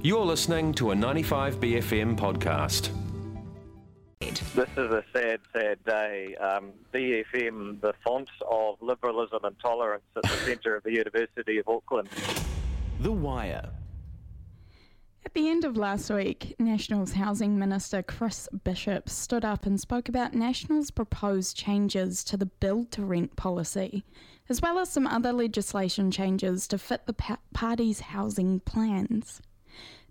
You're listening to a 95BFM podcast. This is a sad, sad day. Um, BFM, the font of liberalism and tolerance at the centre of the University of Auckland. The Wire. At the end of last week, Nationals Housing Minister Chris Bishop stood up and spoke about Nationals' proposed changes to the build to rent policy, as well as some other legislation changes to fit the pa- party's housing plans.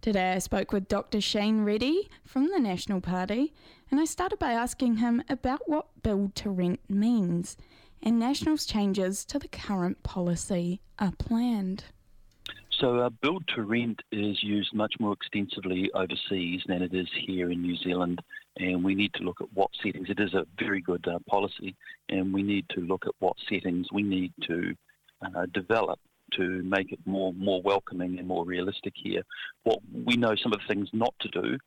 Today I spoke with Dr. Shane Reti from the National Party, and I started by asking him about what build to rent means and National's changes to the current policy are planned. So, uh, build to rent is used much more extensively overseas than it is here in New Zealand, and we need to look at what settings. It is a very good uh, policy, and we need to look at what settings we need to uh, develop to make it more more welcoming and more realistic here. What we know some of the things not to do.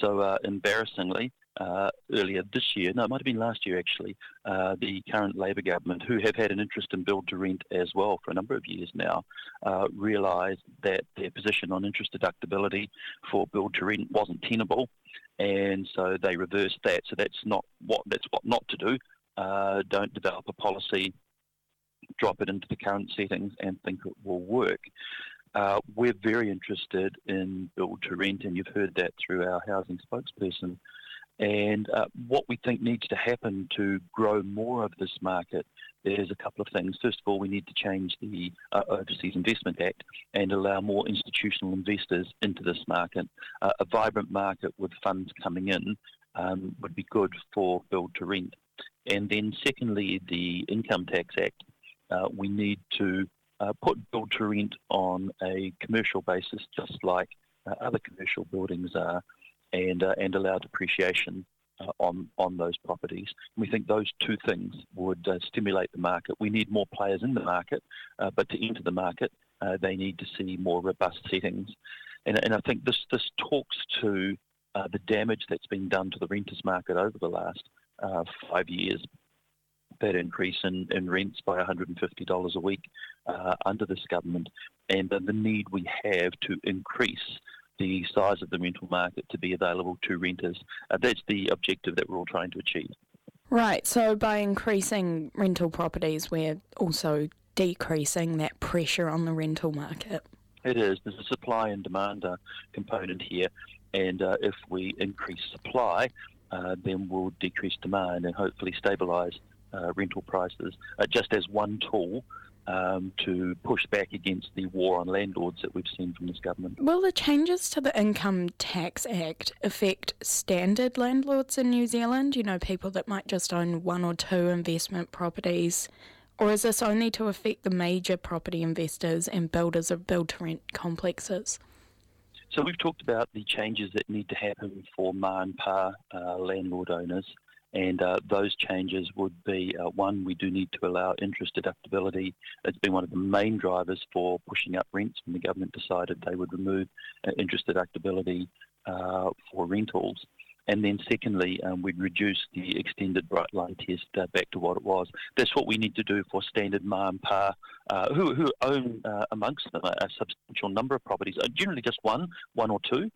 So, uh, embarrassingly, uh, earlier this year, no, it might have been last year actually, uh, the current Labour government, who have had an interest in build to rent as well for a number of years now, uh, realised that their position on interest deductibility for build to rent wasn't tenable, and so they reversed that. So that's not what that's what not to do. Uh, don't develop a policy, drop it into the current settings, and think it will work. Uh, we're very interested in build to rent, and you've heard that through our housing spokesperson. And uh, what we think needs to happen to grow more of this market is a couple of things. First of all, we need to change the uh, Overseas Investment Act and allow more institutional investors into this market. Uh, a vibrant market with funds coming in um, would be good for build to rent. And then, secondly, the Income Tax Act. Uh, we need to uh, put build to rent on a commercial basis, just like uh, other commercial buildings are and uh, and allow depreciation uh, on on those properties. And we think those two things would stimulate the market. We need more players in the market, but to enter the market, they need to see more robust settings. And, and I think this this talks to the damage that's been done to the renters market over the last five years. That increase in, in rents by $150 a week under this government, and the need we have to increase the size of the rental market to be available to renters. Uh, that's the objective that we're all trying to achieve. Right, so by increasing rental properties, we're also decreasing that pressure on the rental market. It is. There's a supply and demand uh, component here, and uh, if we increase supply, uh, then we'll decrease demand and hopefully stabilise uh, rental prices. Uh, just as one tool um, to push back against the war on landlords that we've seen from this government. Will the changes to the Income Tax Act affect standard landlords in New Zealand? You know, people that might just own one or two investment properties. Or is this only to affect the major property investors and builders of build to rent complexes? So we've talked about the changes that need to happen for ma and pa uh, landlord owners. And uh, those changes would be uh, one, we do need to allow interest deductibility. It's been one of the main drivers for pushing up rents when the government decided they would remove uh, interest deductibility uh, for rentals. And then, secondly, um, we'd reduce the extended bright line test uh, back to what it was. That's what we need to do for standard ma and pa, uh, who, who own amongst them a, a, substantial number of properties, generally just one, one or two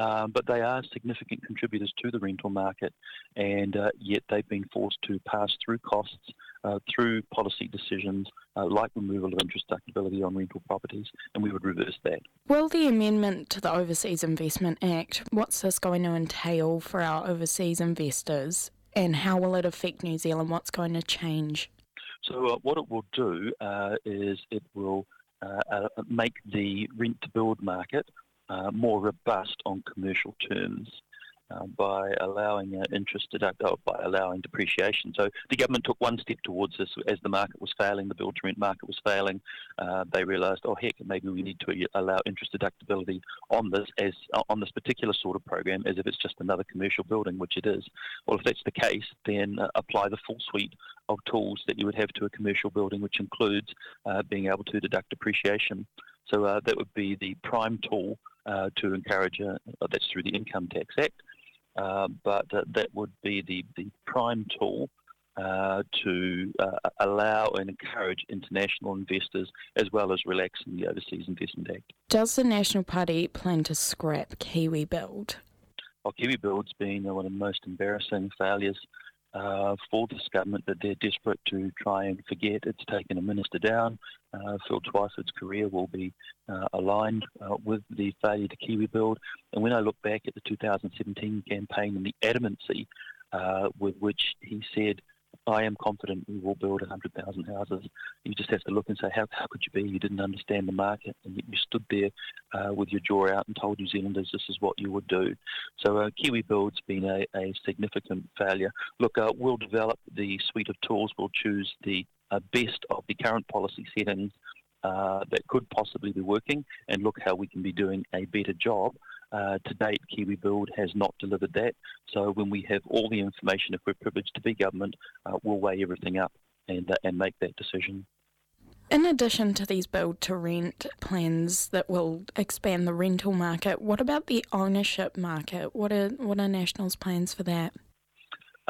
um, but they are significant contributors to the rental market, and uh, yet they've been forced to pass through costs uh, through policy decisions uh, like removal of interest deductibility on rental properties, and we would reverse that. Will the amendment to the Overseas Investment Act, what's this going to entail for our overseas investors, and how will it affect New Zealand? What's going to change? So, uh, what it will do uh, is it will uh, make the rent to build market uh, more robust on commercial terms. Uh, by allowing uh, interest deduct, oh, by allowing depreciation. So the government took one step towards this as the market was failing, the build to rent market was failing. Uh, they realised, oh heck, maybe we need to allow interest deductibility on this as uh, on this particular sort of program, as if it's just another commercial building, which it is. Well, if that's the case, then uh, apply the full suite of tools that you would have to a commercial building, which includes uh, being able to deduct depreciation. So that would be the prime tool uh, to encourage, a, uh, that's through the Income Tax Act, uh, but uh, that would be the, the prime tool uh, to uh, allow and encourage international investors as well as relaxing the Overseas Investment Act. Does the National Party plan to scrap Kiwi Build? Well, Kiwi Build's been one of the most embarrassing failures uh, for this government that they're desperate to try and forget. It's taken a minister down. Uh, Phil Twyford's career will be uh, aligned uh, with the failure to Kiwi Build. And when I look back at the 2017 campaign and the adamancy uh, with which he said I am confident we will build 100,000 houses. You just have to look and say, how, how could you be? You didn't understand the market, and you stood there uh, with your jaw out and told New Zealanders this is what you would do. So uh, Kiwi Build's been a, a significant failure. Look, uh, we'll develop the suite of tools. We'll choose the uh, best of the current policy settings uh, that could possibly be working and look how we can be doing a better job uh, to date, Kiwi Build has not delivered that. So when we have all the information, if we're privileged to be government, uh, we'll weigh everything up and, uh, and make that decision. In addition to these build to rent plans that will expand the rental market, what about the ownership market? What are what are National's plans for that?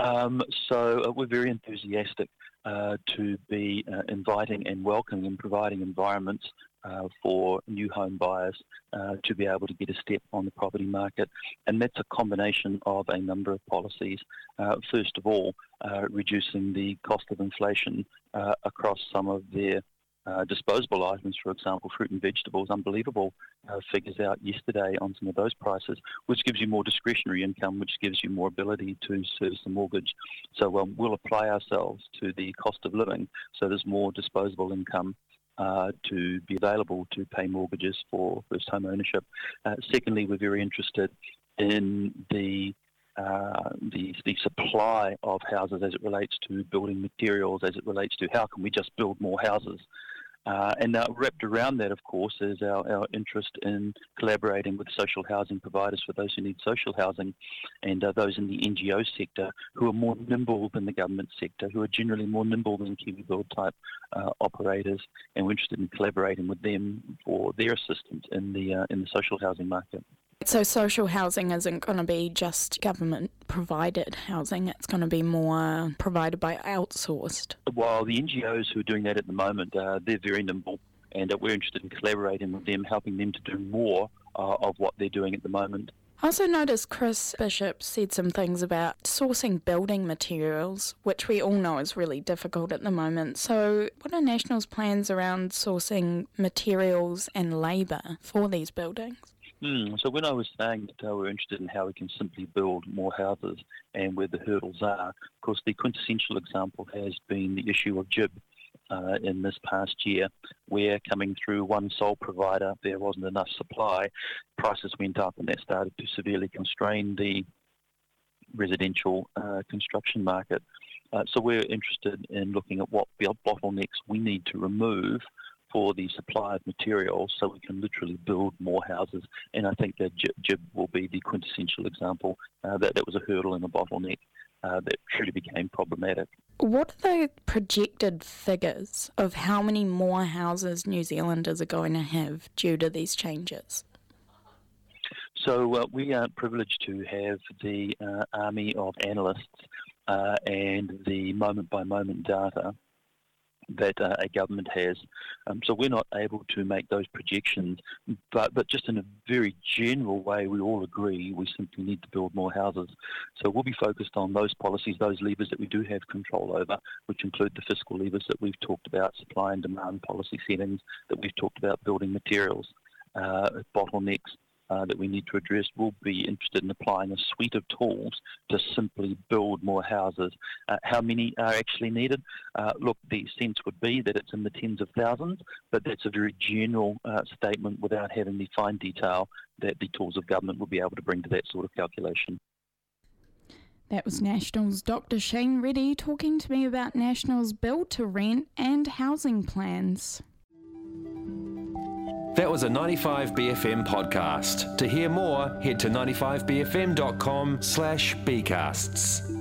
Um, so uh, we're very enthusiastic uh, to be uh, inviting and welcoming and providing environments uh, for new home buyers uh, to be able to get a step on the property market. And that's a combination of a number of policies. Uh, first of all, reducing the cost of inflation across some of their uh, disposable items, for example, fruit and vegetables, unbelievable figures out yesterday on some of those prices, which gives you more discretionary income, which gives you more ability to service the mortgage. So um, we'll apply ourselves to the cost of living, so there's more disposable income uh, to be available to pay mortgages for first home ownership. Uh, secondly, we're very interested in the uh, the, the supply of houses as it relates to building materials, as it relates to how can we just build more houses. Uh, and now wrapped around that, of course, is our, our interest in collaborating with social housing providers for those who need social housing and uh, those in the NGO sector who are more nimble than the government sector, who are generally more nimble than Kiwi Build type uh, operators. And we're interested in collaborating with them for their assistance in the, uh, in the social housing market. So, social housing isn't going to be just government provided housing, it's going to be more provided by outsourced. While the NGOs who are doing that at the moment, uh, they're very nimble, and uh, we're interested in collaborating with them, helping them to do more uh, of what they're doing at the moment. I also noticed Chris Bishop said some things about sourcing building materials, which we all know is really difficult at the moment. So, what are National's plans around sourcing materials and labour for these buildings? Hmm. So when I was saying that we're interested in how we can simply build more houses and where the hurdles are, of course the quintessential example has been the issue of GIB. uh, in this past year, where coming through one sole provider there wasn't enough supply, prices went up and that started to severely constrain the residential uh, construction market. Uh, so we're interested in looking at what bottlenecks we need to remove for the supply of materials so we can literally build more houses. And I think that GIB will be the quintessential example uh, that that was a hurdle and a bottleneck. Uh, that truly became problematic. What are the projected figures of how many more houses New Zealanders are going to have due to these changes? So uh, we are privileged to have the uh, army of analysts uh, and the moment by moment data that uh, a government has. Um, so we're not able to make those projections, but, but just in a very general way, we all agree we simply need to build more houses. So we'll be focused on those policies, those levers that we do have control over, which include the fiscal levers that we've talked about, supply and demand policy settings that we've talked about, building materials, uh, bottlenecks, uh, that we need to address will be interested in applying a suite of tools to simply build more houses. Uh, how many are actually needed? Uh, look, the sense would be that it's in the tens of thousands, but that's a very general uh, statement without having the fine detail that the tools of government will be able to bring to that sort of calculation. That was National's Dr. Shane Reti talking to me about National's build to rent and housing plans. That was a 95BFM podcast. To hear more, head to 95bfm.com slash bcasts.